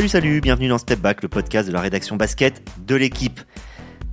Salut, salut, bienvenue dans Step Back, le podcast de la rédaction basket de l'équipe.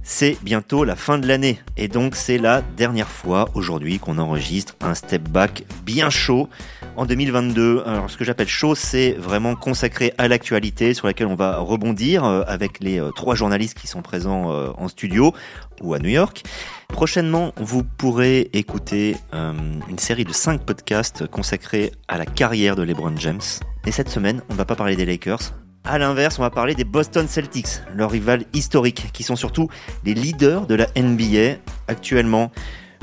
C'est bientôt la fin de l'année et donc c'est la dernière fois aujourd'hui qu'on enregistre un step back bien chaud en 2022. Alors ce que j'appelle chaud, c'est vraiment consacré à l'actualité sur laquelle on va rebondir euh, avec les euh, trois journalistes qui sont présents euh, en studio ou à New York. Prochainement, vous pourrez écouter une série de cinq podcasts consacrés à la carrière de LeBron James. Et cette semaine, on ne va pas parler des Lakers, à l'inverse, on va parler des Boston Celtics, leurs rivales historiques, qui sont surtout les leaders de la NBA actuellement.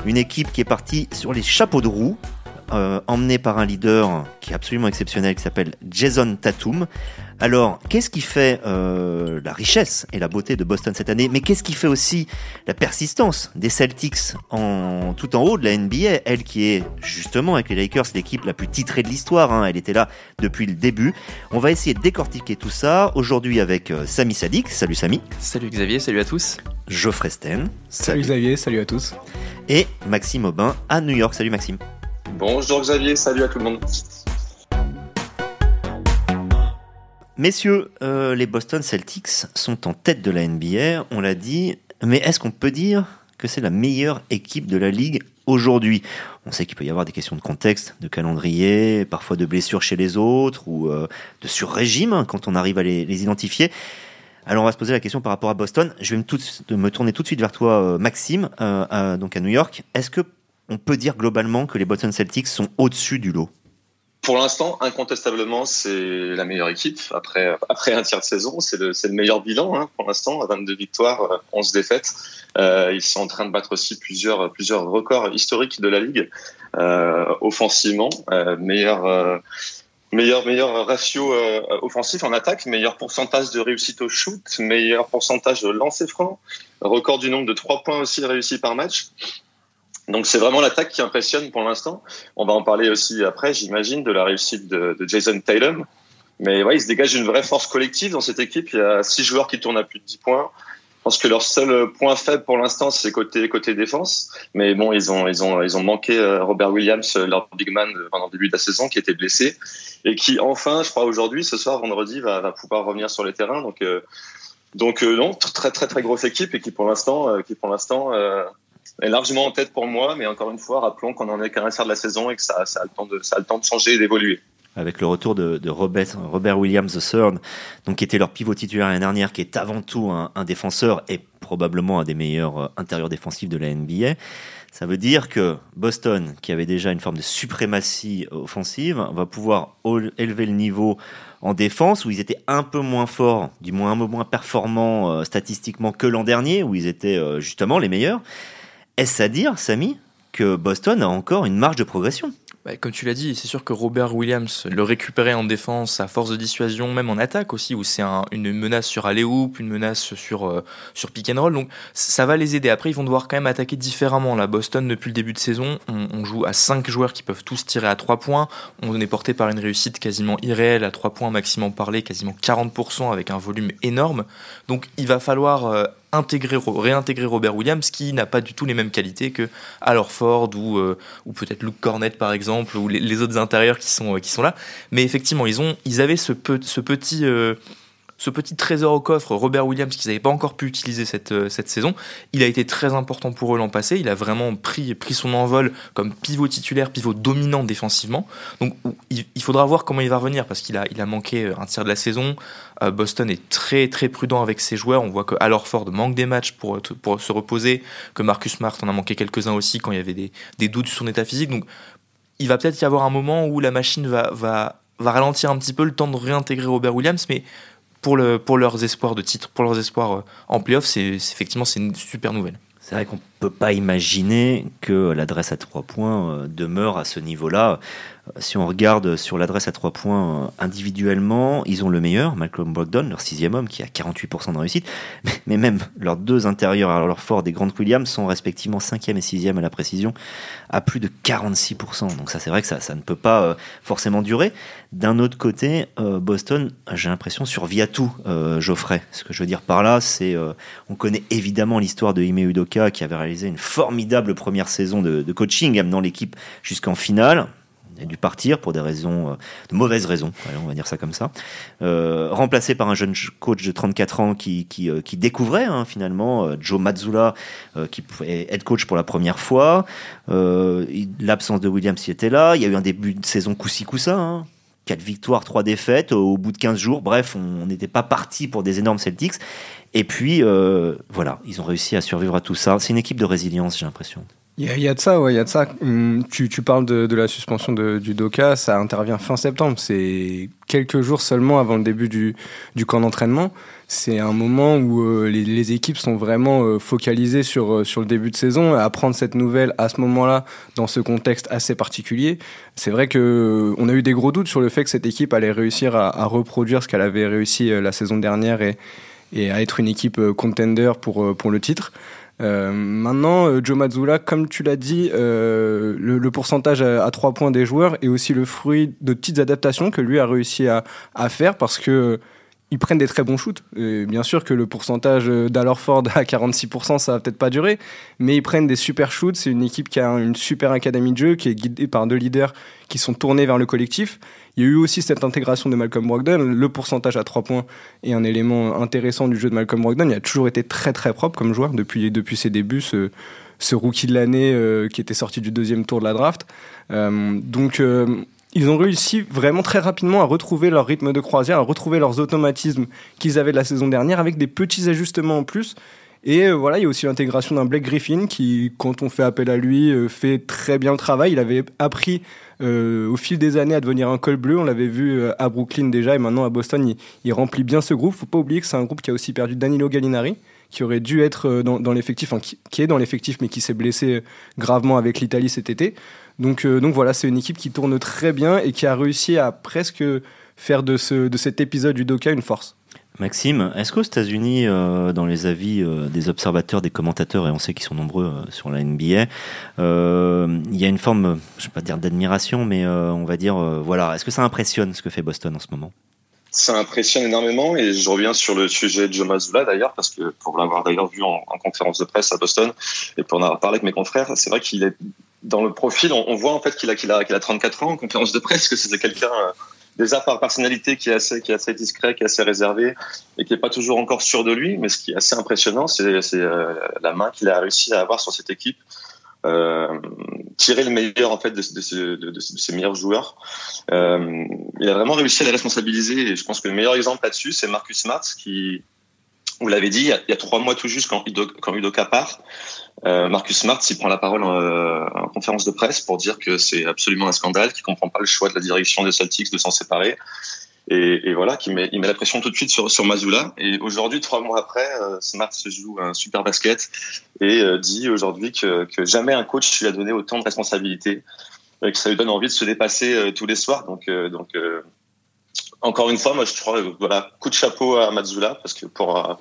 Une équipe qui est partie sur les chapeaux de roue, euh, emmenée par un leader qui est absolument exceptionnel, qui s'appelle Jason Tatum. Alors, qu'est-ce qui fait euh, la richesse et la beauté de Boston cette année? Mais qu'est-ce qui fait aussi la persistance des Celtics en tout en haut de la NBA Elle qui est justement avec les Lakers l'équipe la plus titrée de l'histoire. Hein. elle était là depuis le début. On va essayer de décortiquer tout ça aujourd'hui avec euh, Sami Sadik. Salut Sami. Salut Xavier. Salut à tous. Geoffrey Sten. Salut Xavier. Salut à tous. Et Maxime Aubin à New York. Salut Maxime. Bonjour Xavier. Salut à tout le monde. Messieurs, euh, les Boston Celtics sont en tête de la NBA, on l'a dit, mais est-ce qu'on peut dire que c'est la meilleure équipe de la ligue aujourd'hui? On sait qu'il peut y avoir des questions de contexte, de calendrier, parfois de blessures chez les autres ou euh, de sur-régime hein, quand on arrive à les, identifier. Alors on va se poser la question par rapport à Boston. Je vais me, tourner tout de suite vers toi, euh, Maxime, donc à New York. Est-ce que on peut dire globalement que les Boston Celtics sont au-dessus du lot pour l'instant, incontestablement, c'est la meilleure équipe. Après, un tiers de saison, c'est le, le, meilleur bilan hein, pour l'instant, 22 victoires, 11 défaites. Euh, ils sont en train de battre aussi plusieurs, records historiques de la Ligue. Euh, offensivement, euh, meilleur, euh, ratio euh, offensif en attaque, meilleur pourcentage de réussite au shoot, meilleur pourcentage de lancer franc, record du nombre de trois points aussi réussis par match. Donc c'est vraiment l'attaque qui impressionne pour l'instant. On va en parler aussi après, j'imagine, de la réussite de, de Jason Tatum. Mais ouais, il se dégage une vraie force collective dans cette équipe. Il y a six joueurs qui tournent à plus de 10 points. Je pense que leur seul point faible pour l'instant, c'est côté côté défense. Mais bon, ils ont ils ont ils ont manqué euh, Robert Williams, euh, leur big man euh, pendant le début de la saison, qui était blessé et qui enfin, je crois aujourd'hui, ce soir, vendredi, va, va pouvoir revenir sur les terrains. Donc donc non, très très très grosse équipe et qui pour l'instant qui pour l'instant est largement en tête pour moi, mais encore une fois, rappelons qu'on en est qu'à un de la saison et que ça, a, le temps de, ça a le temps de changer et d'évoluer. Avec le retour de, Robert, Williams III, donc qui était leur pivot titulaire l'année dernière, qui est avant tout un, défenseur et probablement un des meilleurs euh, intérieurs défensifs de la NBA. Ça veut dire que Boston, qui avait déjà une forme de suprématie offensive, va pouvoir élever le niveau en défense, où ils étaient un peu moins forts, du moins un peu moins performants euh, statistiquement que l'an dernier, où ils étaient euh, justement les meilleurs. Est-ce à dire, Samy, que Boston a encore une marge de progression? Bah, comme tu l'as dit, c'est sûr que Robert Williams le récupérait en défense à force de dissuasion, même en attaque aussi, où c'est une menace sur alley-oop, une menace sur, euh, sur pick and roll. Donc ça va les aider. Après, ils vont devoir quand même attaquer différemment. Là, Boston, depuis le début de saison, on, joue à 5 joueurs qui peuvent tous tirer à 3 points. On est porté par une réussite quasiment irréelle à 3 points maximum parlé, quasiment 40% avec un volume énorme. Donc il va falloir euh, intégrer, réintégrer Robert Williams qui n'a pas du tout les mêmes qualités que Al Ford ou, euh, ou peut-être Luke Cornett par exemple ou les, autres intérieurs qui sont, euh, qui sont là. Mais effectivement, ils, ont, ils avaient ce, ce petit... Euh, ce petit trésor au coffre, Robert Williams, qu'ils n'avaient pas encore pu utiliser cette, euh, cette saison, il a été très important pour eux l'an passé. Il a vraiment pris, pris son envol comme pivot titulaire, pivot dominant défensivement. Donc il, faudra voir comment il va revenir parce qu'il a, il a manqué un tiers de la saison. Boston est très très prudent avec ses joueurs. On voit que Al Ford manque des matchs pour, pour se reposer, que Marcus Smart en a manqué quelques-uns aussi quand il y avait des, des doutes sur son état physique. Donc il va peut-être y avoir un moment où la machine va, va, va ralentir un petit peu le temps de réintégrer Robert Williams, mais pour, le, pour leurs espoirs de titre, pour leurs espoirs euh, en playoff, c'est effectivement c'est une super nouvelle. C'est vrai qu'on peut pas imaginer que l'adresse à trois points euh, demeure à ce niveau-là. Euh, si on regarde sur l'adresse à trois points individuellement, ils ont le meilleur, Malcolm Brogdon, leur sixième homme, qui a 48% de réussite. Mais même leurs deux intérieurs, alors leur fort des Grant Williams, sont respectivement cinquième et sixième à la précision, à plus de 46%. Donc ça, c'est vrai que ça, ça ne peut pas forcément durer. D'un autre côté, euh, Boston, j'ai l'impression, survit à tout, euh, Geoffrey. Ce que je veux dire par là, c'est euh, on connaît évidemment l'histoire de Ime Udoka qui avait réalisé une formidable première saison de, coaching, amenant l'équipe jusqu'en finale. a dû partir pour des raisons, euh, de mauvaises raisons, on va dire ça comme ça. Euh, remplacé par un jeune coach de 34 ans qui, euh, découvrait hein, finalement Joe Mazzula, qui est head coach pour la première fois. L'absence de Williams y était là. Il y a eu un début de saison coussi coussa. Hein. 4 victoires, 3 défaites au bout de 15 jours. Bref, on n'était pas parti pour des énormes Celtics. Et puis, voilà, ils ont réussi à survivre à tout ça. C'est une équipe de résilience, j'ai l'impression. Il y, a de ça, ouais, il y a de ça. Hum, tu, tu parles de, de, la suspension de, du DOCA, ça intervient fin septembre. C'est quelques jours seulement avant le début du, du camp d'entraînement. C'est un moment où euh, les, les, équipes sont vraiment euh, focalisées sur, euh, sur le début de saison. Apprendre cette nouvelle à ce moment-là, dans ce contexte assez particulier, c'est vrai que on a eu des gros doutes sur le fait que cette équipe allait réussir à, à reproduire ce qu'elle avait réussi la saison dernière et, et à être une équipe contender pour, pour le titre. Euh, maintenant, euh, Joe Mazzulla, comme tu l'as dit, euh, le, pourcentage à, 3 points des joueurs est aussi le fruit de petites adaptations que lui a réussi à, à faire parce que ils prennent des très bons shoots. Et bien sûr que le pourcentage d'Alorford à 46%, ça va peut-être pas durer, mais ils prennent des super shoots. C'est une équipe qui a une super académie de jeu, qui est guidée par deux leaders qui sont tournés vers le collectif. Il y a eu aussi cette intégration de Malcolm Brogdon. Le pourcentage à 3 points est un élément intéressant du jeu de Malcolm Brogdon. Il a toujours été très très propre comme joueur depuis, depuis ses débuts. Ce, rookie de l'année euh, qui était sorti du deuxième tour de la draft. Euh, donc euh, ils ont réussi vraiment très rapidement à retrouver leur rythme de croisière, à retrouver leurs automatismes qu'ils avaient la saison dernière avec des petits ajustements en plus. Et voilà, il y a aussi l'intégration d'un Blake Griffin qui, quand on fait appel à lui, fait très bien le travail. Il avait appris euh, au fil des années à devenir un col bleu. On l'avait vu euh, à Brooklyn déjà et maintenant à Boston, il, remplit bien ce groupe. Faut pas oublier que c'est un groupe qui a aussi perdu Danilo Gallinari, qui aurait dû être euh, dans, l'effectif, qui, est dans l'effectif, mais qui s'est blessé gravement avec l'Italie cet été. Donc, voilà, c'est une équipe qui tourne très bien et qui a réussi à presque faire de, de cet épisode du Doka une force. Maxime, est-ce qu'aux États-Unis, euh, dans les avis euh, des observateurs, des commentateurs, et on sait qu'ils sont nombreux euh, sur la NBA, il y a une forme, je ne vais pas dire d'admiration, mais on va dire, voilà, est-ce que ça impressionne ce que fait Boston en ce moment? Ça impressionne énormément et je reviens sur le sujet de Joe d'ailleurs parce que pour l'avoir d'ailleurs vu en, conférence de presse à Boston et pour en avoir parlé avec mes confrères, c'est vrai qu'il est dans le profil, on, voit en fait qu'il a 34 ans en conférence de presse, que c'est quelqu'un déjà par personnalité qui est assez, qui est assez discret, qui est assez réservé et qui est pas toujours encore sûr de lui. Mais ce qui est assez impressionnant, c'est euh, la main qu'il a réussi à avoir sur cette équipe. Euh, tirer le meilleur en fait de, de, de, de ses meilleurs joueurs. Euh, il a vraiment réussi à les responsabiliser et je pense que le meilleur exemple là-dessus, c'est Marcus Smart qui, vous l'avez dit, il y, a, trois mois tout juste quand Udo, quand Udoka part, euh, Marcus Smart s'y prend la parole euh, en, conférence de presse pour dire que c'est absolument un scandale, qu'il comprend pas le choix de la direction des Celtics de s'en séparer. Et, et voilà, qu'il met, il met la pression tout de suite sur, sur Mazula. Et aujourd'hui, trois mois après, euh, Smart se joue un super basket et euh, dit aujourd'hui que, que, jamais un coach lui a donné autant de responsabilités, que ça lui donne envie de se dépasser tous les soirs. Donc, donc encore une fois, moi, je crois, voilà, coup de chapeau à Mazula parce que pour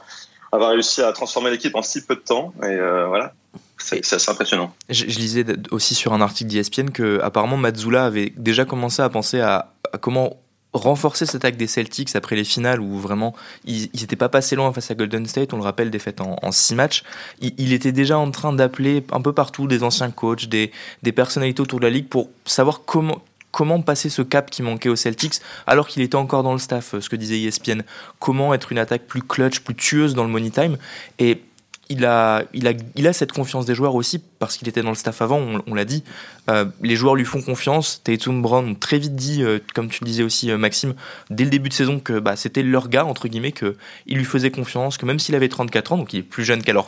avoir réussi à transformer l'équipe en si peu de temps, et voilà, c'est assez impressionnant. Je, lisais aussi sur un article d'ESPN que apparemment Mazzula avait déjà commencé à penser à, comment renforcer cette attaque des Celtics après les finales où vraiment ils n'étaient pas passés loin face à Golden State, on le rappelle, défaite en, en six matchs. Il, était déjà en train d'appeler un peu partout des anciens coachs, des, des personnalités autour de la ligue pour savoir comment comment passer ce cap qui manquait aux Celtics alors qu'il était encore dans le staff, ce que disait ESPN. Comment être une attaque plus clutch, plus tueuse dans le money time. Et il a, il, a, il a cette confiance des joueurs aussi parce qu'il était dans le staff avant, on, l'a dit. Euh, les joueurs lui font confiance. Tatum Brown très vite dit, euh, comme tu le disais aussi, euh, Maxime, dès le début de saison, que bah, c'était leur gars, entre guillemets, qu'il lui faisait confiance, que même s'il avait 34 ans, donc il est plus jeune qu'Al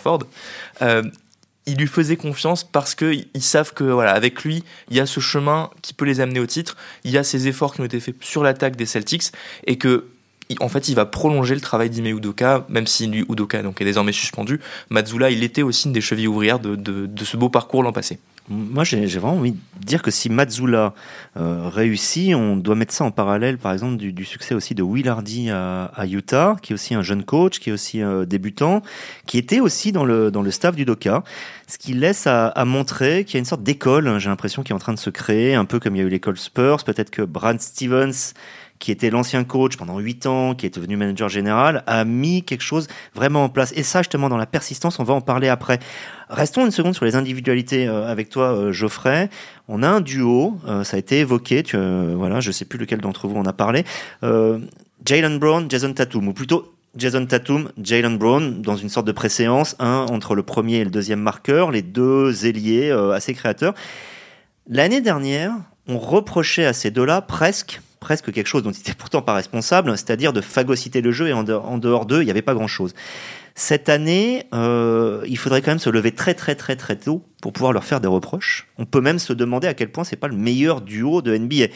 Orford, il lui faisait confiance parce qu'ils savent que voilà, avec lui, il y a ce chemin qui peut les amener au titre, il y a ces efforts qui ont été faits sur l'attaque des Celtics et que en fait, il va prolonger le travail d'Ime Udoka, même si lui, Udoka donc, est désormais suspendu. Mazzula, il était aussi une des chevilles ouvrières de, de, ce beau parcours l'an passé. Moi, j'ai vraiment envie de dire que si Mazzula euh, réussit, on doit mettre ça en parallèle, par exemple, du, succès aussi de Will Hardy à, Utah, qui est aussi un jeune coach, qui est aussi un débutant, qui était aussi dans le, dans le staff du Doka, ce qui laisse à, à montrer qu'il y a une sorte d'école, hein, j'ai l'impression, qui est en train de se créer, un peu comme il y a eu l'école Spurs, peut-être que Brad Stevens qui était l'ancien coach pendant 8 ans, qui est devenu manager général, a mis quelque chose vraiment en place. Et ça, justement, dans la persistance, on va en parler après. Restons une seconde sur les individualités euh, avec toi, euh, Geoffrey. On a un duo, euh, ça a été évoqué, tu, voilà, je sais plus lequel d'entre vous en a parlé. Jalen Brown, Jason Tatum, ou plutôt Jason Tatum, Jalen Brown, dans une sorte de préséance, un entre le premier et le deuxième marqueur, les deux ailiers assez créateurs. L'année dernière, on reprochait à ces deux-là presque presque quelque chose dont ils n'étaient pourtant pas responsables, c'est-à-dire de phagocyter le jeu et en dehors d'eux, il n'y avait pas grand-chose. Cette année, euh, il faudrait quand même se lever très très très très tôt pour pouvoir leur faire des reproches. On peut même se demander à quel point c'est pas le meilleur duo de NBA.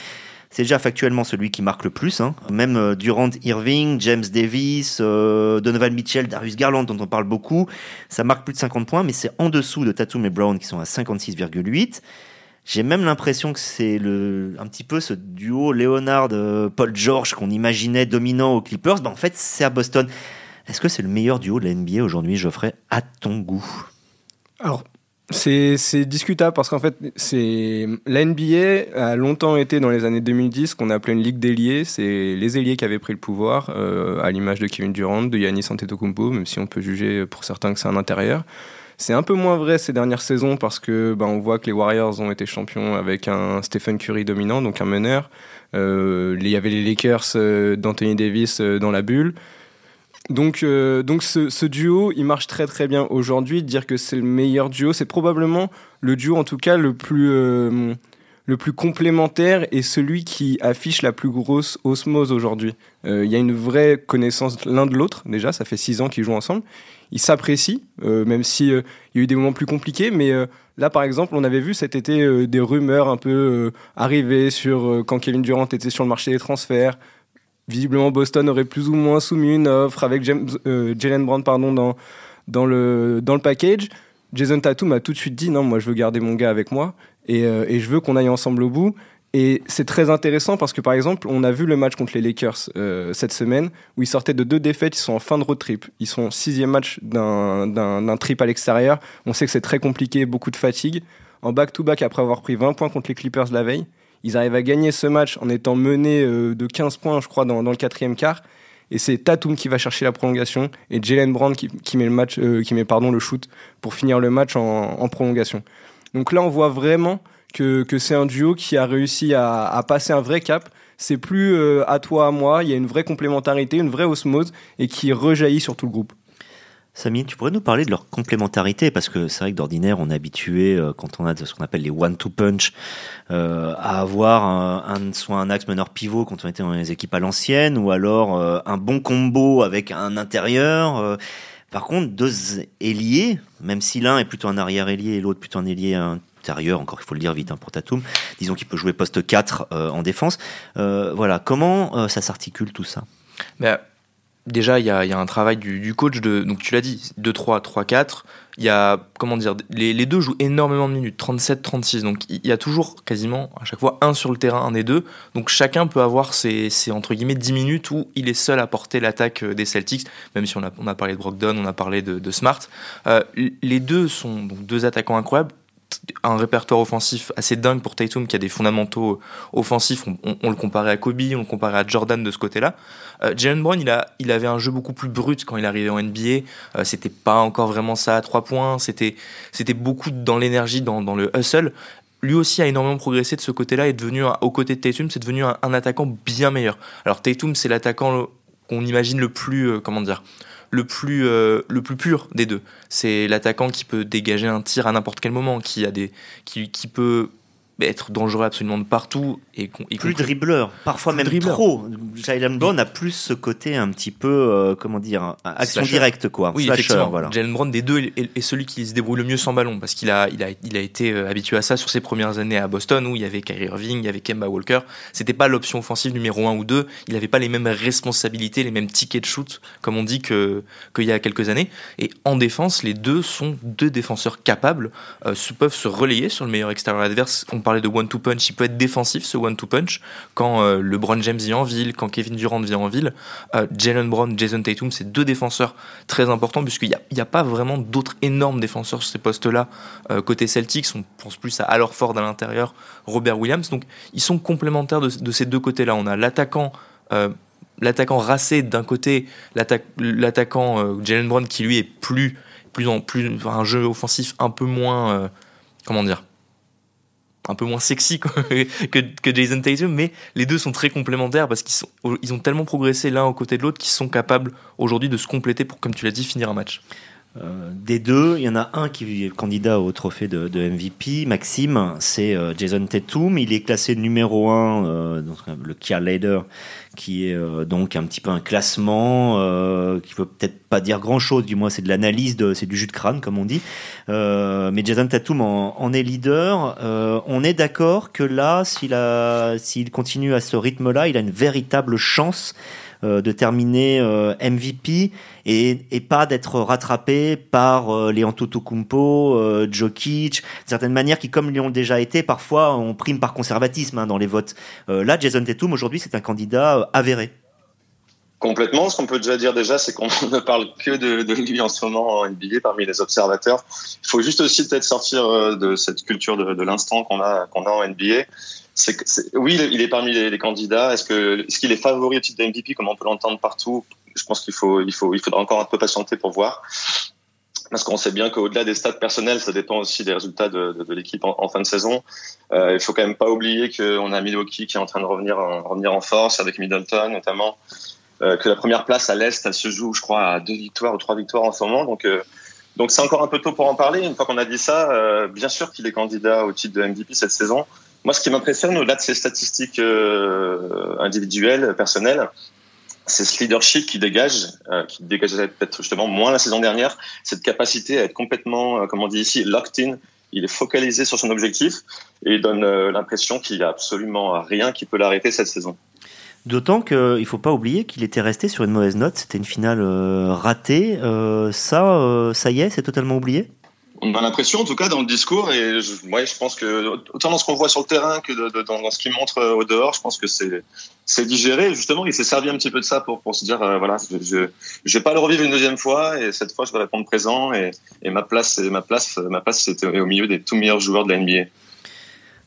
C'est déjà factuellement celui qui marque le plus. Hein. Même euh, Durant Irving, James Davis, euh, Donovan Mitchell, Darius Garland, dont on parle beaucoup, ça marque plus de 50 points, mais c'est en dessous de Tatum et Brown qui sont à 56,8. J'ai même l'impression que c'est le un petit peu ce duo Leonard Paul George qu'on imaginait dominant aux Clippers. Ben en fait, c'est à Boston. Est-ce que c'est le meilleur duo de la NBA aujourd'hui, Geoffrey, à ton goût? Alors, c'est discutable parce qu'en fait, c'est la NBA a longtemps été dans les années 2010 qu'on appelait une ligue d'ailiers. C'est les ailiers qui avaient pris le pouvoir, euh, à l'image de Kevin Durant, de Yannis Antetokounmpo, même si on peut juger pour certains que c'est un intérieur. C'est un peu moins vrai ces dernières saisons parce que ben, on voit que les Warriors ont été champions avec un Stephen Curry dominant, donc un meneur. Euh, il y avait les Lakers euh, d'Anthony Davis dans la bulle. Donc, euh, donc ce, duo, il marche très très bien aujourd'hui. Dire que c'est le meilleur duo, c'est probablement le duo en tout cas le plus, euh, le plus complémentaire et celui qui affiche la plus grosse osmose aujourd'hui. Euh, il y a une vraie connaissance l'un de l'autre, déjà, ça fait six ans qu'ils jouent ensemble. Ils s'apprécient, même s'il il y a eu des moments plus compliqués, mais là par exemple, on avait vu cet été des rumeurs un peu arriver sur quand Kevin Durant était sur le marché des transferts. Visiblement, Boston aurait plus ou moins soumis une offre avec James, euh, Jalen Brown pardon, dans, dans, le, dans le package. Jason Tatum a tout de suite dit non, moi je veux garder mon gars avec moi et, euh, et je veux qu'on aille ensemble au bout. Et c'est très intéressant parce que par exemple, on a vu le match contre les Lakers euh, cette semaine où ils sortaient de deux défaites, ils sont en fin de road trip. Ils sont sixième match d'un trip à l'extérieur. On sait que c'est très compliqué, beaucoup de fatigue. En back-to-back après avoir pris 20 points contre les Clippers la veille, ils arrivent à gagner ce match en étant menés euh, de 15 points, je crois, dans, le quatrième quart. Et c'est Tatum qui va chercher la prolongation et Jalen Brown qui, met le match, qui met pardon le shoot pour finir le match en, prolongation. Donc là, on voit vraiment que, c'est un duo qui a réussi à, passer un vrai cap. C'est plus euh, à toi à moi. Il y a une vraie complémentarité, une vraie osmose et qui rejaillit sur tout le groupe. Samy, tu pourrais nous parler de leur complémentarité? Parce que c'est vrai que d'ordinaire on est habitué euh, quand on a ce qu'on appelle les one-two punch euh, à avoir un, soit un axe meneur pivot quand on était dans les équipes à l'ancienne ou alors un bon combo avec un intérieur. Par contre, deux ailiers, même si l'un est plutôt un arrière ailier et l'autre plutôt un ailier intérieur, encore il faut le dire vite hein, pour disons qu'il peut jouer poste 4 en défense. voilà, comment ça s'articule tout ça? Ben, déjà, il y a, un travail du, coach de. Donc, tu l'as dit, 2-3, 3-4. Il y a, comment dire, les, deux jouent énormément de minutes, 37-36. Donc, il y a toujours quasiment à chaque fois un sur le terrain, un des deux. Donc, chacun peut avoir ses, entre guillemets 10 minutes où il est seul à porter l'attaque euh, des Celtics, même si on a, parlé de Brogdon, on a parlé de, Smart. Euh, les deux sont deux attaquants incroyables un répertoire offensif assez dingue pour Tatum qui a des fondamentaux offensifs. On, le comparait à Kobe, on le comparait à Jordan de ce côté-là. Euh, Jalen Brown, il, a, il avait un jeu beaucoup plus brut quand il arrivait en NBA. Euh, c'était pas encore vraiment ça à trois points. C'était, c'était beaucoup dans l'énergie, dans, dans, le hustle. Lui aussi a énormément progressé de ce côté-là et est devenu, aux côtés de Tatum, c'est devenu un, attaquant bien meilleur. Alors Tatum, c'est l'attaquant qu'on imagine le plus, euh, comment dire, le plus, euh, le plus pur des deux. C'est l'attaquant qui peut dégager un tir à n'importe quel moment, qui, a des, qui, qui peut être dangereux absolument de partout. Et, plus dribbleur, parfois même trop. Jalen Brown a plus ce côté un petit peu, euh, comment dire, action directe, quoi. Oui, Slasher, voilà. Jalen Brown, des deux, est, celui qui se débrouille le mieux sans ballon, parce qu'il a, il a, il a été euh, habitué à ça sur ses premières années à Boston, où il y avait Kyrie Irving, il y avait Kemba Walker. C'était pas l'option offensive numéro un ou deux. Il n'avait pas les mêmes responsabilités, les mêmes tickets de shoot, comme on dit que qu'il y a quelques années. Et en défense, les deux sont deux défenseurs capables, euh, peuvent se relayer sur le meilleur extérieur adverse. On de one-two punch, il peut être défensif ce one-two punch quand euh, LeBron James vient en ville, quand Kevin Durant vient en ville. Euh, Jalen Brown, Jason Tatum, c'est deux défenseurs très importants puisqu'il n'y a, pas vraiment d'autres énormes défenseurs sur ces postes-là euh, côté Celtics. On pense plus à Al Ford à l'intérieur, Robert Williams. Donc ils sont complémentaires de, ces deux côtés-là. On a l'attaquant l'attaquant racé d'un côté, l'attaquant Jalen Brown qui lui est plus, plus en plus, un jeu offensif un peu moins, comment dire, un peu moins sexy que, Jason Tatum, mais les deux sont très complémentaires parce qu'ils ils ont tellement progressé l'un aux côtés de l'autre qu'ils sont capables aujourd'hui de se compléter pour, comme tu l'as dit, finir un match. Euh, des deux, il y en a un qui est candidat au trophée de, MVP, Maxime, c'est euh, Jason Tatum. Il est classé numéro 1, euh, le Kia Leader, qui est donc un petit peu un classement qui veut peut-être pas dire grand-chose, du moins c'est de l'analyse, c'est du jus de crâne comme on dit. mais Jason Tatum en, est leader. on est d'accord que là, s'il continue à ce rythme-là, il a une véritable chance euh, de terminer euh, MVP et, pas d'être rattrapé par euh, les Antetokounmpo, euh, Jokic, certaines manières qui, comme l'ont déjà été, parfois on prime par conservatisme hein, dans les votes. là, Jason Tatum aujourd'hui, c'est un candidat avéré. Complètement. Ce qu'on peut déjà dire déjà, c'est qu'on ne parle que de, de, lui en ce moment en NBA parmi les observateurs. Il faut juste aussi peut-être sortir de cette culture de, de l'instant qu'on a qu'on a en NBA oui, il est parmi les, candidats. Est-ce qu'il est favori au titre de MVP comme on peut l'entendre partout? Je pense qu'il faut il faut il faudra encore un peu patienter pour voir. Parce qu'on sait bien qu'au-delà des stats personnels, ça dépend aussi des résultats de, l'équipe en, fin de saison. Euh, il faut quand même pas oublier qu'on a Milwaukee qui est en train de revenir en, revenir en force avec Middleton notamment. Euh, que la première place à l'est, elle se joue, je crois, à deux victoires ou trois victoires en ce moment. Donc euh, donc c'est encore un peu tôt pour en parler. Une fois qu'on a dit ça, euh, bien sûr qu'il est candidat au titre de MVP cette saison. Moi, ce qui m'impressionne au-delà de ces statistiques euh, individuelles, personnelles, c'est ce leadership qui dégage, euh, qui dégageait peut-être justement moins la saison dernière, cette capacité à être complètement, euh, comme on dit ici, locked in. Il est focalisé sur son objectif et donne l'impression qu'il n'y a absolument rien qui peut l'arrêter cette saison. D'autant qu'il ne faut pas oublier qu'il était resté sur une mauvaise note. C'était une finale ratée. ça, ça y est, c'est totalement oublié? On a l'impression, en tout cas, dans le discours, et je, ouais, je pense que autant dans ce qu'on voit sur le terrain que dans, ce qu'il montre euh, au dehors, je pense que c'est digéré. Justement, il s'est servi un petit peu de ça pour se dire, euh, voilà, je, je, vais pas le revivre une deuxième fois, et cette fois, je vais répondre présent, et, et ma place, ma place, ma place, c'était au milieu des tout meilleurs joueurs de la NBA.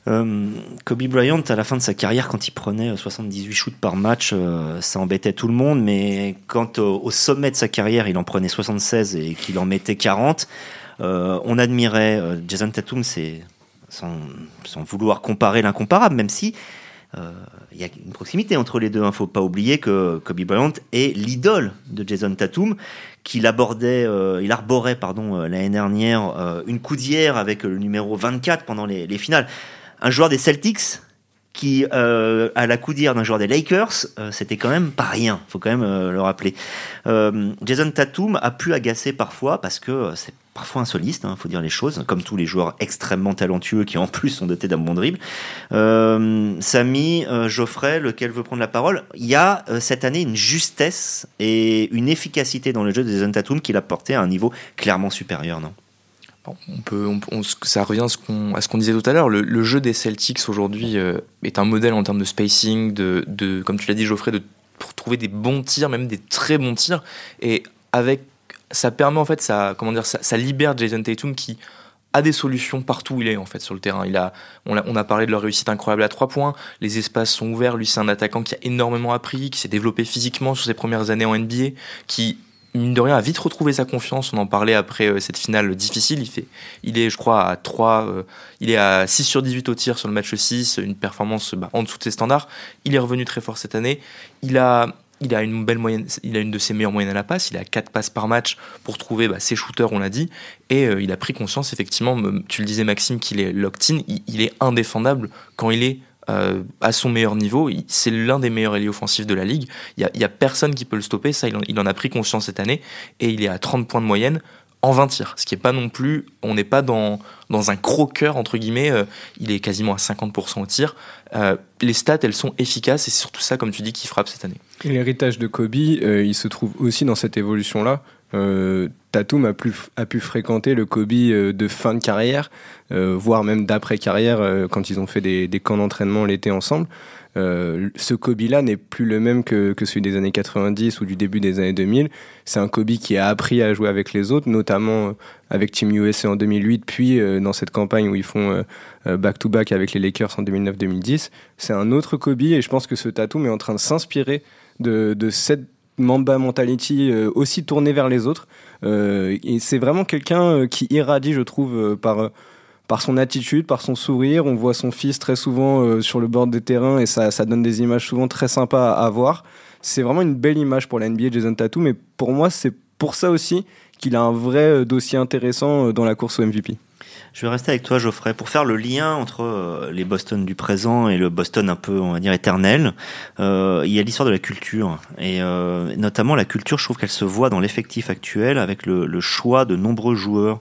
Euh, Kobe Bryant, à la fin de sa carrière, quand il prenait 78 shoots par match, ça embêtait tout le monde, mais quand au, sommet de sa carrière, il en prenait 76 et qu'il en mettait 40, euh, on admirait euh, Jason Tatum, sans, vouloir comparer l'incomparable, même si euh, il y a une proximité entre les deux. Il hein. ne faut pas oublier que Kobe Bryant est l'idole de Jason Tatum, qu'il abordait, il arborait pardon l'année dernière une coudière avec le numéro 24 pendant les finales. Un joueur des Celtics qui euh, à la coudière d'un joueur des Lakers, euh, c'était quand même pas rien, faut quand même euh, le rappeler. Euh, Jason Tatum a pu agacer parfois parce que c'est parfois un soliste, hein, faut dire les choses, comme tous les joueurs extrêmement talentueux qui en plus sont dotés d'un bon dribble. Samy, Geoffrey, lequel veut prendre la parole, il y a cette année une justesse et une efficacité dans le jeu de Jason Tatum qui l'a porté à un niveau clairement supérieur, non? On peut, ça revient à ce qu'on disait tout à l'heure. Le, jeu des Celtics aujourd'hui euh, est un modèle en termes de spacing, de, comme tu l'as dit Geoffrey, de pour trouver des bons tirs, même des très bons tirs. Et avec, ça permet en fait, ça, comment dire, ça, libère Jason Tatum qui a des solutions partout où il est en fait sur le terrain. Il a, on a parlé de leur réussite incroyable à trois points. Les espaces sont ouverts. Lui, c'est un attaquant qui a énormément appris, qui s'est développé physiquement sur ses premières années en NBA, qui mine de rien, a vite retrouvé sa confiance. On en parlait après euh, cette finale difficile. Il, fait, il est, je crois, à 3, euh, il est à 6 sur 18 au tir sur le match 6, une performance bah, en dessous de ses standards. Il est revenu très fort cette année. Il a, il a une belle moyenne, il a une de ses meilleures moyennes à la passe. Il a 4 passes par match pour trouver bah, ses shooters, on l'a dit. Et euh, il a pris conscience, effectivement, tu le disais Maxime, qu'il est locked in. il est indéfendable quand il est euh, à son meilleur niveau. C'est l'un des meilleurs alliés offensifs de la ligue. Il n'y a, personne qui peut le stopper. Ça, il en, a pris conscience cette année. Et il est à 30 points de moyenne en 20 tirs. Ce qui est pas non plus. On n'est pas dans, dans un croqueur, entre guillemets. Euh, il est quasiment à 50% au tir. Euh, les stats, elles sont efficaces. Et c'est surtout ça, comme tu dis, qui frappe cette année. L'héritage de Kobe, il se trouve aussi dans cette évolution-là Euh, Tatum a, pu fréquenter le Kobe de fin de carrière, voire même d'après carrière, quand ils ont fait des, camps d'entraînement l'été ensemble. Euh, ce Kobe-là n'est plus le même que, celui des années 90 ou du début des années 2000. C'est un Kobe qui a appris à jouer avec les autres, notamment euh, avec Team USA en 2008, puis euh, dans cette campagne où ils font back-to-back avec les Lakers en 2009-2010. C'est un autre Kobe et je pense que ce Tatum est en train de s'inspirer de, cette Mamba mentality aussi tournée vers les autres. et c'est vraiment quelqu'un qui irradie, je trouve, par par son attitude, par son sourire. On voit son fils très souvent euh, sur le bord des terrains et ça, ça, donne des images souvent très sympas à, voir. C'est vraiment une belle image pour la NBA, Jason Tatum, mais pour moi, c'est pour ça aussi qu'il a un vrai euh, dossier intéressant euh, dans la course au MVP. Je vais rester avec toi, Geoffrey, pour faire le lien entre euh, les Boston du présent et le Boston un peu, on va dire, éternel. Euh, il y a l'histoire de la culture. Et euh, notamment, la culture, je trouve qu'elle se voit dans l'effectif actuel avec le, choix de nombreux joueurs.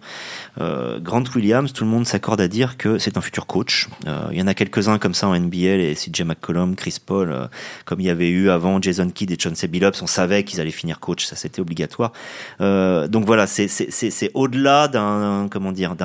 Grant Williams, tout le monde s'accorde à dire que c'est un futur coach. Il y en a quelques-uns comme ça en NBL, et CJ McCollum, Chris Paul, comme il y avait eu avant Jason Kidd et John Billups, on savait qu'ils allaient finir coach, ça c'était obligatoire. donc voilà, c'est au-delà d'un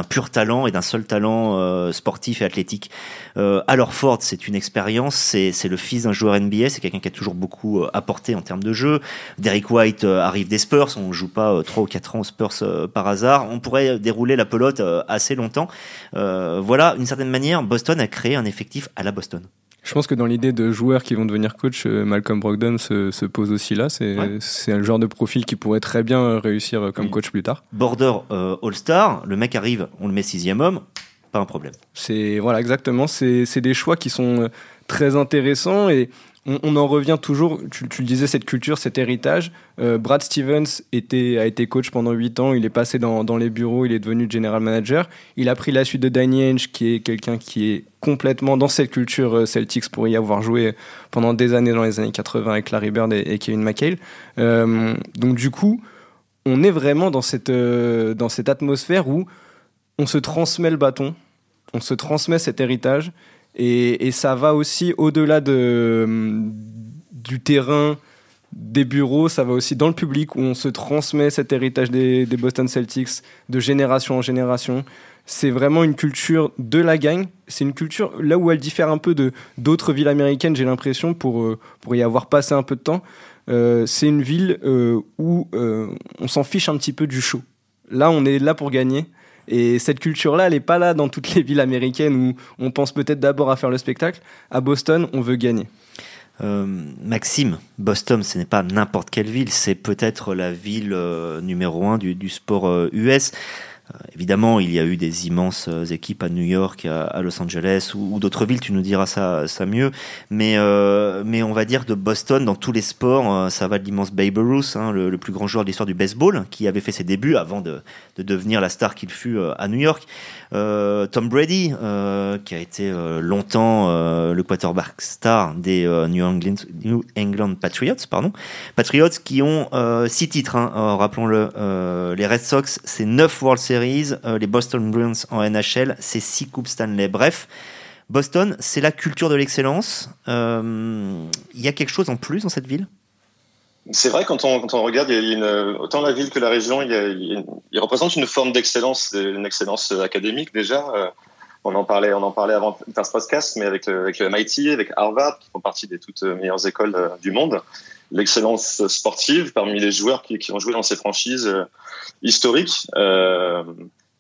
pur talent et d'un seul talent euh, sportif et athlétique. Euh, alors Ford, c'est une expérience, c'est, le fils d'un joueur NBA, c'est quelqu'un qui a toujours beaucoup euh, apporté en termes de jeu. Derek White arrive des Spurs, on ne joue pas 3 ou 4 ans aux Spurs par hasard. On pourrait dérouler la pelote assez longtemps. voilà, d'une certaine manière, Boston a créé un effectif à la Boston. Je pense que dans l'idée de joueurs qui vont devenir coach, Malcolm Brogdon se, pose aussi là. C'est un genre de profil qui pourrait très bien réussir comme coach plus tard. Border All-Star, le mec arrive, on le met sixième homme, pas un problème. C'est voilà exactement, c'est des choix qui sont euh, très intéressants et on, en revient toujours, tu, le disais, cette culture, cet héritage. Euh, Brad Stevens a été coach pendant 8 ans, il est passé dans, les bureaux, il est devenu general manager. Il a pris la suite de Danny Ainge, qui est quelqu'un qui est complètement dans cette culture euh, Celtics pour y avoir joué pendant des années dans les années 80 avec Larry Bird et, Kevin McHale. donc du coup, on est vraiment dans cette, dans cette atmosphère où on se transmet le bâton, on se transmet cet héritage, et, ça va aussi au-delà de, du terrain, des bureaux, ça va aussi dans le public où on se transmet cet héritage des, Boston Celtics de génération en génération. C'est vraiment une culture de la gang. C'est une culture là où elle diffère un peu de d'autres villes américaines, j'ai l'impression, pour, euh, pour y avoir passé un peu de temps. Euh, c'est une ville euh, où on s'en fiche un petit peu du show. Là, on est là pour gagner. Et cette culture-là, elle n'est pas là dans toutes les villes américaines où on pense peut-être d'abord à faire le spectacle. À Boston, on veut gagner. Euh, Maxime, Boston, ce n'est pas n'importe quelle ville, c'est peut-être la ville euh, numéro un du, du sport US. Euh, évidemment, il y a eu des immenses euh, équipes à New York, à, Los Angeles ou, d'autres villes, tu nous diras ça, mieux. Mais, euh, mais on va dire de Boston, dans tous les sports, ça va de l'immense Babe Ruth, hein, le, plus grand joueur de l'histoire du baseball, qui avait fait ses débuts avant de, de devenir la star qu'il fut à New York. Tom Brady, qui a été longtemps le quarterback star des New, England, New England Patriots, pardon. Patriots qui ont six titres, hein, rappelons-le. les Red Sox, c'est neuf World Series euh, les Boston Bruins en NHL, c'est six coupes Stanley. Bref, Boston, c'est la culture de l'excellence. Euh, il y a quelque chose en plus dans cette ville? C'est vrai, quand on, regarde, il y a autant la ville que la région, il, représente une forme d'excellence, une excellence académique déjà. Euh, on en parlait, on en parlait avant mais avec, avec le MIT, avec Harvard, qui font partie des toutes meilleures écoles du monde. L'excellence sportive parmi les joueurs qui, qui ont joué dans ces franchises historiques. Euh,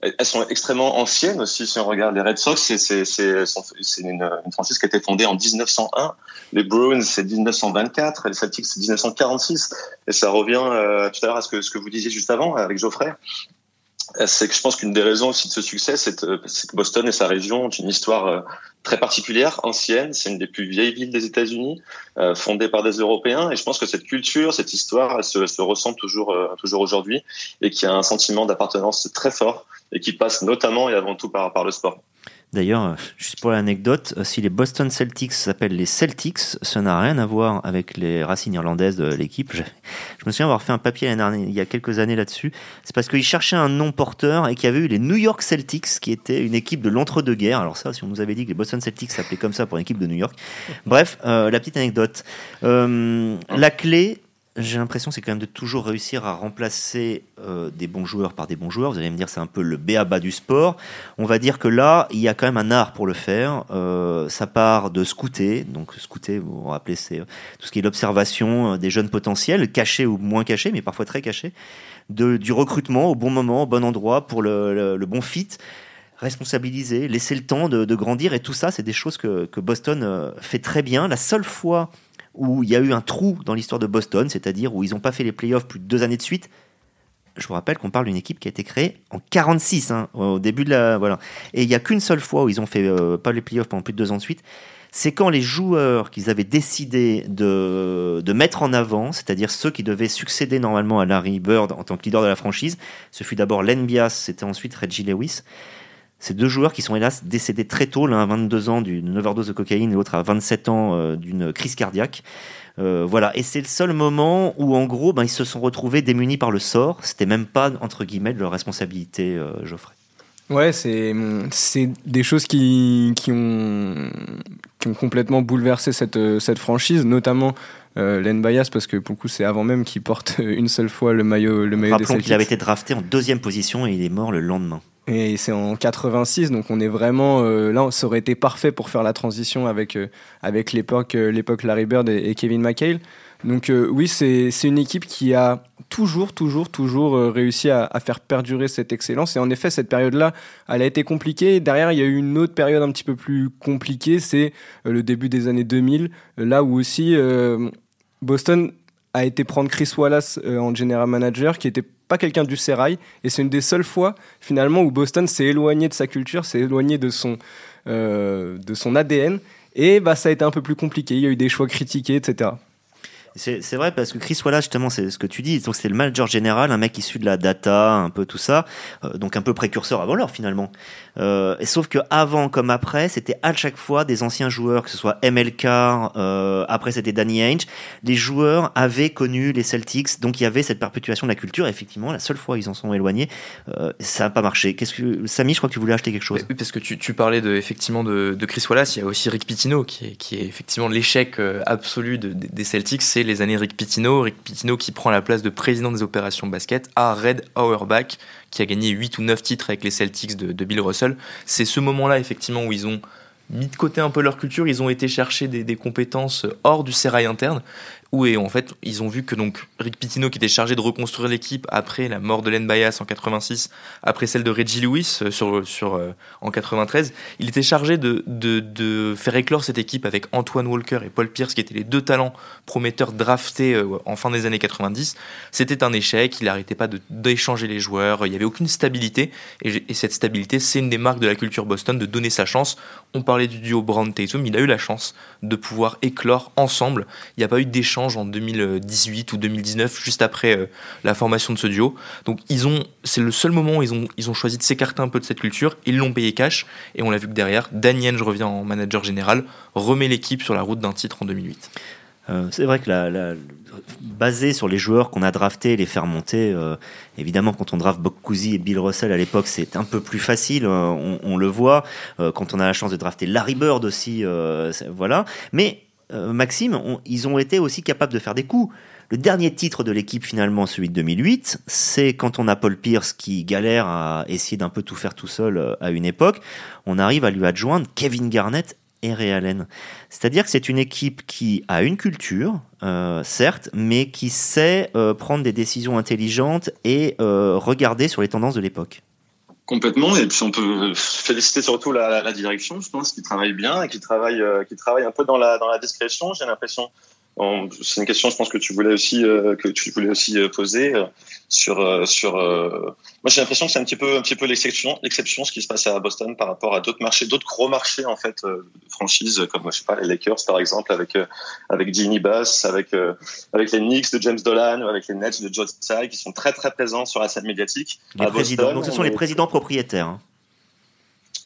elles sont extrêmement anciennes aussi. Si on regarde les Red Sox, c'est une, une, franchise qui a été fondée en 1901. Les Bruins, c'est 1924. Les Celtics, c'est 1946. Et ça revient euh, tout à l'heure à ce que, ce que vous disiez juste avant avec Geoffrey. C'est que je pense qu'une des raisons aussi de ce succès, c'est que Boston et sa région ont une histoire euh, très particulière, ancienne. C'est une des plus vieilles villes des États-Unis, euh, fondée par des Européens. Et je pense que cette culture, cette histoire, elle se, se ressent toujours, euh, toujours aujourd'hui et qu'il y a un sentiment d'appartenance très fort et qui passe notamment et avant tout par, par le sport. D'ailleurs, euh, juste pour l'anecdote, euh, si les Boston Celtics s'appellent les Celtics, ça n'a rien à voir avec les racines irlandaises de l'équipe. Je, me souviens avoir fait un papier il y a quelques années là-dessus. C'est parce qu'ils cherchaient un nom porteur et qu'il y avait eu les New York Celtics, qui étaient une équipe de l'entre-deux-guerres. Alors ça, si on nous avait dit que les Boston Celtics s'appelaient comme ça pour une équipe de New York. Bref, euh, la petite anecdote. la clé, j'ai l'impression, c'est quand même de toujours réussir à remplacer euh, des bons joueurs par des bons joueurs. Vous allez me dire, c'est un peu le béaba du sport. On va dire que là, il y a quand même un art pour le faire. Euh, ça part de scouter. Donc, scouter, vous vous rappelez, c'est tout ce qui est l'observation des jeunes potentiels, cachés ou moins cachés, mais parfois très cachés. Du recrutement au bon moment, au bon endroit, pour le, bon fit responsabiliser, laisser le temps de, grandir et tout ça, c'est des choses que Boston fait très bien. La seule fois où il y a eu un trou dans l'histoire de Boston, c'est-à-dire où ils n'ont pas fait les playoffs plus de deux années de suite. Je vous rappelle qu'on parle d'une équipe qui a été créée en 46, hein, au début de la voilà. Et il n'y a qu'une seule fois où ils ont fait euh, pas les playoffs pendant plus de deux ans de suite. C'est quand les joueurs qu'ils avaient décidé de, de mettre en avant, c'est-à-dire ceux qui devaient succéder normalement à Larry Bird en tant que leader de la franchise, ce fut d'abord Len Bias, c'était ensuite Reggie Lewis. Ces deux joueurs qui sont hélas décédés très tôt, l'un à 22 ans d'une overdose de cocaïne et l'autre à 27 ans euh, d'une crise cardiaque. Euh, voilà, et c'est le seul moment où en gros ben, ils se sont retrouvés démunis par le sort. C'était même pas entre guillemets de leur responsabilité, euh, Geoffrey. Ouais, c'est des choses qui, qui, ont, qui ont complètement bouleversé cette, cette franchise, notamment euh, Len Bias parce que pour le coup c'est avant même qu'il porte une seule fois le maillot le maillot Rappelons qu'il avait été drafté en deuxième position et il est mort le lendemain. Et c'est en 86, donc on est vraiment euh, là, ça aurait été parfait pour faire la transition avec euh, avec l'époque euh, l'époque Larry Bird et, Kevin McHale. Donc oui, c'est une équipe qui a toujours, toujours, toujours réussi à, à, faire perdurer cette excellence. Et en effet, cette période-là, elle a été compliquée. Derrière, il y a eu une autre période un petit peu plus compliquée, c'est le début des années 2000, là où aussi Boston a été prendre Chris Wallace en general manager, qui était pas quelqu'un du sérail. Et c'est une des seules fois, finalement, où Boston s'est éloigné de sa culture, s'est éloigné de son, euh, ADN. Et bah, ça a été un peu plus compliqué. Il y a eu des choix critiqués, etc. C'est vrai parce que Chris Wallace justement c'est ce que tu dis. Donc c'est le manager général un mec issu de la data un peu tout ça. Euh, donc un peu précurseur avant l'heure finalement. Euh, et sauf que avant comme après c'était à chaque fois des anciens joueurs que ce soit MLK euh, après c'était Danny Ainge. Les joueurs avaient connu les Celtics. Donc il y avait cette perpétuation de la culture. Effectivement la seule fois ils en sont éloignés ça n'a pas marché. Qu'est-ce que Samy je crois que tu voulais acheter quelque chose. Oui parce que tu, parlais de effectivement de, Chris Wallace. Il y a aussi Rick Pitino qui est, effectivement l'échec absolu de, des Celtics. C'est les années Rick Pitino. Rick Pitino qui prend la place de président des opérations basket à Red Auerbach, qui a gagné 8 ou 9 titres avec les Celtics de, Bill Russell. C'est ce moment-là, effectivement, où ils ont mis de côté un peu leur culture, ils ont été chercher des, des compétences hors du sérail interne où et en fait ils ont vu que donc Rick Pitino qui était chargé de reconstruire l'équipe après la mort de Len Bias en 86 après celle de Reggie Lewis euh, sur, sur, euh, en 93 il était chargé de, de, de, faire éclore cette équipe avec Antoine Walker et Paul Pierce qui étaient les deux talents prometteurs draftés euh, en fin des années 90 c'était un échec il n'arrêtait pas d'échanger les joueurs il n'y avait aucune stabilité et, et cette stabilité c'est une des marques de la culture Boston de donner sa chance. On parlait du duo Brown Tatum il a eu la chance de pouvoir éclore ensemble. Il n'y a pas eu d'échange en 2018 ou 2019, juste après euh, la formation de ce duo. Donc ils ont, c'est le seul moment où ils ont, ils ont choisi de s'écarter un peu de cette culture. Ils l'ont payé cash et on l'a vu que derrière, Daniel, je reviens en manager général, remet l'équipe sur la route d'un titre en 2008. Euh, c'est vrai que la, basé sur les joueurs qu'on a draftés, les faire monter, euh, évidemment, quand on draft Cousy et Bill Russell à l'époque, c'est un peu plus facile, on, le voit. quand on a la chance de drafter Larry Bird aussi, voilà. Mais euh, Maxime, ils ont été aussi capables de faire des coups. Le dernier titre de l'équipe, finalement, celui de 2008, c'est quand on a Paul Pierce qui galère à essayer d'un peu tout faire tout seul euh, à une époque, on arrive à lui adjoindre Kevin Garnett et Ray Allen. C'est-à-dire que c'est une équipe qui a une culture, euh, certes, mais qui sait prendre des décisions intelligentes et regarder sur les tendances de l'époque. Complètement, et puis on peut féliciter surtout la, la direction, je pense, qui travaille bien et qui travaille, euh, qui travaille un peu dans la, dans la discrétion. J'ai l'impression c'est une question, je pense que tu voulais aussi euh, que tu voulais aussi euh, poser euh, sur sur. moi, j'ai l'impression que c'est un petit peu un petit peu l'exception, l'exception ce qui se passe à Boston par rapport à d'autres marchés, d'autres gros marchés en fait, de franchises comme je sais pas les Lakers par exemple avec avec Ginny Bass, avec avec les Knicks de James Dolan, avec les Nets de Joe Tsai qui sont très très présents sur la scène médiatique. Les présidents, donc ce sont les présidents propriétaires. Hein.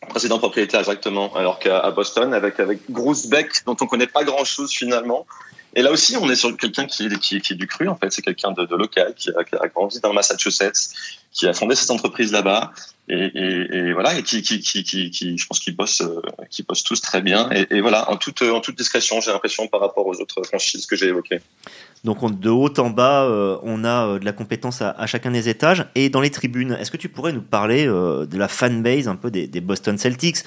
Président propriétaire exactement. Alors qu'à Boston, avec avec Bruce Beck, dont on connaît pas grand chose finalement, Et là aussi, on est sur quelqu'un qui, est du cru, en fait. C'est quelqu'un de, local, qui a, grandi dans le Massachusetts, qui a fondé cette entreprise là-bas. Et, voilà, et qui, je pense qu'ils bossent, euh, qui bossent tous très bien. Et, voilà, en toute, discrétion, j'ai l'impression par rapport aux autres franchises que j'ai évoquées. Donc on, de haut en bas, euh, on a euh, de la compétence à, chacun des étages. Et dans les tribunes, est-ce que tu pourrais nous parler de la fanbase un peu des Boston Celtics?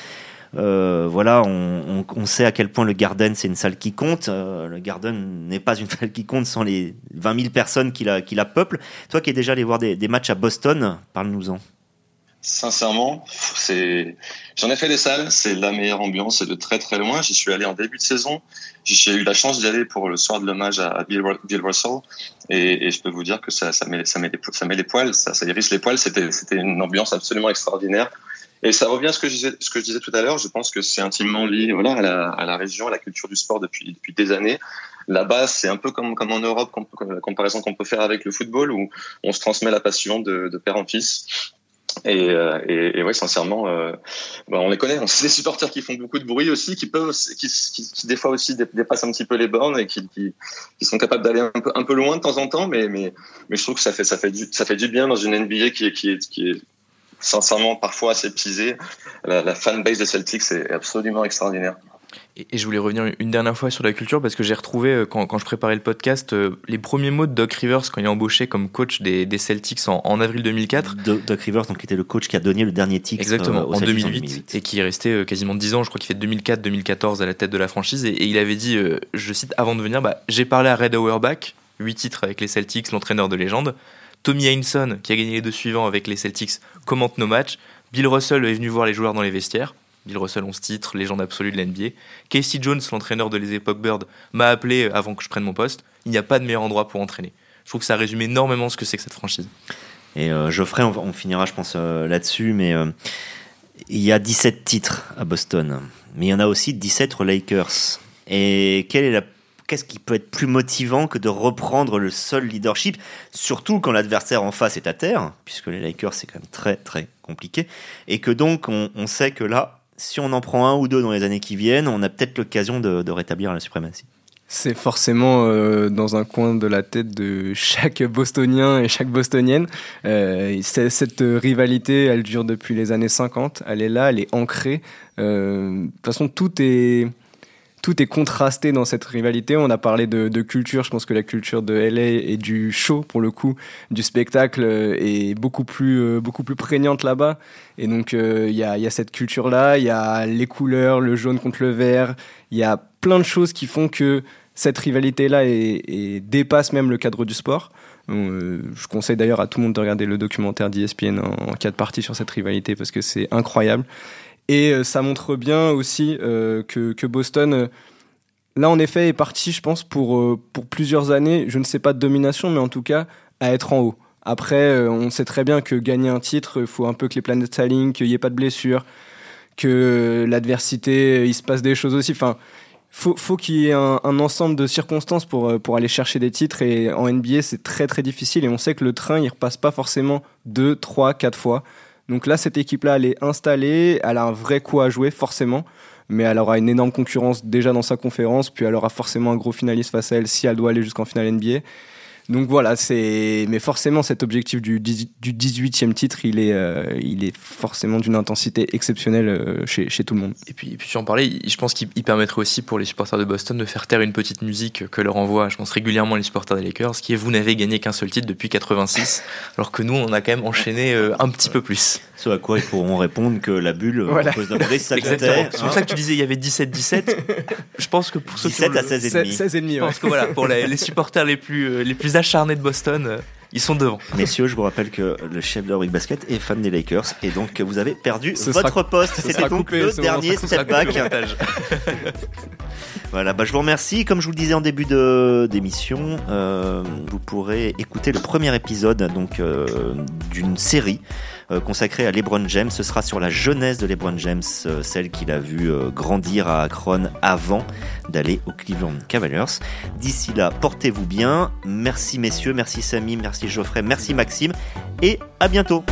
Euh, voilà, on, sait à quel point le Garden c'est une salle qui compte. Euh, le Garden n'est pas une salle qui compte sans les 20 000 personnes qui la, peuplent. Toi qui es déjà allé voir des, matchs à Boston, parle-nous-en. Sincèrement, j'en ai fait des salles, c'est la meilleure ambiance, c'est de très très loin. J'y suis allé en début de saison. J'ai eu la chance d'y aller pour le soir de l'hommage à Bill, Russell, et, je peux vous dire que ça, ça met, ça les, poils, ça, ça hérisse les poils. C'était une ambiance absolument extraordinaire. Et ça revient à ce que je disais, tout à l'heure. Je pense que c'est intimement lié, à la, région, à la culture du sport depuis des années. Là-bas, c'est un peu comme en Europe, la comparaison qu'on peut faire avec le football, où on se transmet la passion de, père en fils. Et, euh, et, ouais, sincèrement, euh, bah on les connaît. On sait des supporters qui font beaucoup de bruit aussi, qui peuvent, qui, des fois aussi dépassent un petit peu les bornes et qui, sont capables d'aller un peu, loin de temps en temps. Mais, je trouve que ça fait, du, bien dans une NBA qui qui qui est sincèrement parfois assez pisée. La, la fanbase des Celtics est absolument extraordinaire. Et, je voulais revenir une dernière fois sur la culture parce que j'ai retrouvé, euh, quand, quand, je préparais le podcast, euh, les premiers mots de Doc Rivers quand il est embauché comme coach des, des Celtics en, en, avril 2004. Doc Rivers, donc, qui était le coach qui a donné le dernier titre Exactement, euh, en, 2008, en, 2008, et qui est resté quasiment 10 ans, je crois qu'il fait 2004-2014 à la tête de la franchise. Et, et il avait dit, euh, je cite, avant de venir, bah, j'ai parlé à Red Auerbach, 8 titres avec les Celtics, l'entraîneur de légende. Tommy Heinsohn, qui a gagné les deux suivants avec les Celtics, commente nos matchs. Bill Russell est venu voir les joueurs dans les vestiaires. Bill Russell, 11 titres, légende absolue de l'NBA. Casey Jones, l'entraîneur de les époques Bird, m'a appelé avant que je prenne mon poste. Il n'y a pas de meilleur endroit pour entraîner. Je trouve que ça résume énormément ce que c'est que cette franchise. Et euh, Geoffrey, on, finira, je pense, euh, là-dessus, mais euh, il y a 17 titres à Boston, mais il y en a aussi 17 aux Lakers. Et quelle est la qu'est-ce qui peut être plus motivant que de reprendre le seul leadership, surtout quand l'adversaire en face est à terre, puisque les Lakers c'est quand même très très compliqué, et que donc on, sait que là, si on en prend un ou deux dans les années qui viennent, on a peut-être l'occasion de, de, rétablir la suprématie. C'est forcément euh, dans un coin de la tête de chaque Bostonien et chaque Bostonienne. Euh, cette rivalité, elle dure depuis les années 50. Elle est là, elle est ancrée. Euh, de toute façon, tout est tout est contrasté dans cette rivalité. On a parlé de, culture. Je pense que la culture de LA et du show, pour le coup, du spectacle est beaucoup plus, beaucoup plus prégnante là-bas. Et donc, il euh, y, a, y, a, cette culture-là. Il y a les couleurs, le jaune contre le vert. Il y a plein de choses qui font que cette rivalité-là dépasse même le cadre du sport. Euh, je conseille d'ailleurs à tout le monde de regarder le documentaire d'ESPN en, en quatre parties sur cette rivalité parce que c'est incroyable. Et euh, ça montre bien aussi euh, que, que, Boston, euh, là en effet, est parti, je pense, pour, pour plusieurs années, je ne sais pas de domination, mais en tout cas, à être en haut. Après, on sait très bien que gagner un titre, il faut un peu que les planètes s'alignent, qu'il n'y ait pas de blessures, que l'adversité, il se passe des choses aussi. Enfin, faut, qu'il y ait un, un, ensemble de circonstances pour, pour aller chercher des titres. Et en NBA, c'est très très difficile. Et on sait que le train, il repasse pas forcément deux, trois, quatre fois. Donc là, cette équipe-là, elle est installée, elle a un vrai coup à jouer, forcément, mais elle aura une énorme concurrence déjà dans sa conférence, puis elle aura forcément un gros finaliste face à elle si elle doit aller jusqu'en finale NBA. Donc voilà, c'est mais forcément cet objectif du, du 18e titre, il est, euh, il est forcément d'une intensité exceptionnelle euh, chez, chez, tout le monde. Et puis, et puis tu en parlais, je pense qu'il permettrait aussi pour les supporters de Boston de faire taire une petite musique que leur envoie, je pense régulièrement les supporters des Lakers, qui est vous n'avez gagné qu'un seul titre depuis 86, alors que nous on a quand même enchaîné euh, un petit peu plus. Ce à quoi ils pourront répondre que la bulle voilà. cause d'un bruit ça C'est pour ça que tu disais il y avait 17-17. je pense que pour ceux 17 qui à 16 et demi. 16 et demi. Je pense que voilà, pour les, les supporters les plus les plus acharnés de Boston, ils sont devant. Messieurs, je vous rappelle que le chef de Rick Basket est fan des Lakers et donc vous avez perdu ce votre sera, poste. C'était donc coupé, le dernier step back. voilà, bah, je vous remercie. Comme je vous le disais en début d'émission, euh, vous pourrez écouter le premier épisode donc euh, d'une série euh, consacrée à LeBron James. Ce sera sur la jeunesse de LeBron James, euh, celle qu'il a vu euh, grandir à Akron avant d'aller au Cleveland Cavaliers. D'ici là, portez-vous bien. Merci messieurs, merci Samy, merci Geoffrey, merci Maxime et à bientôt.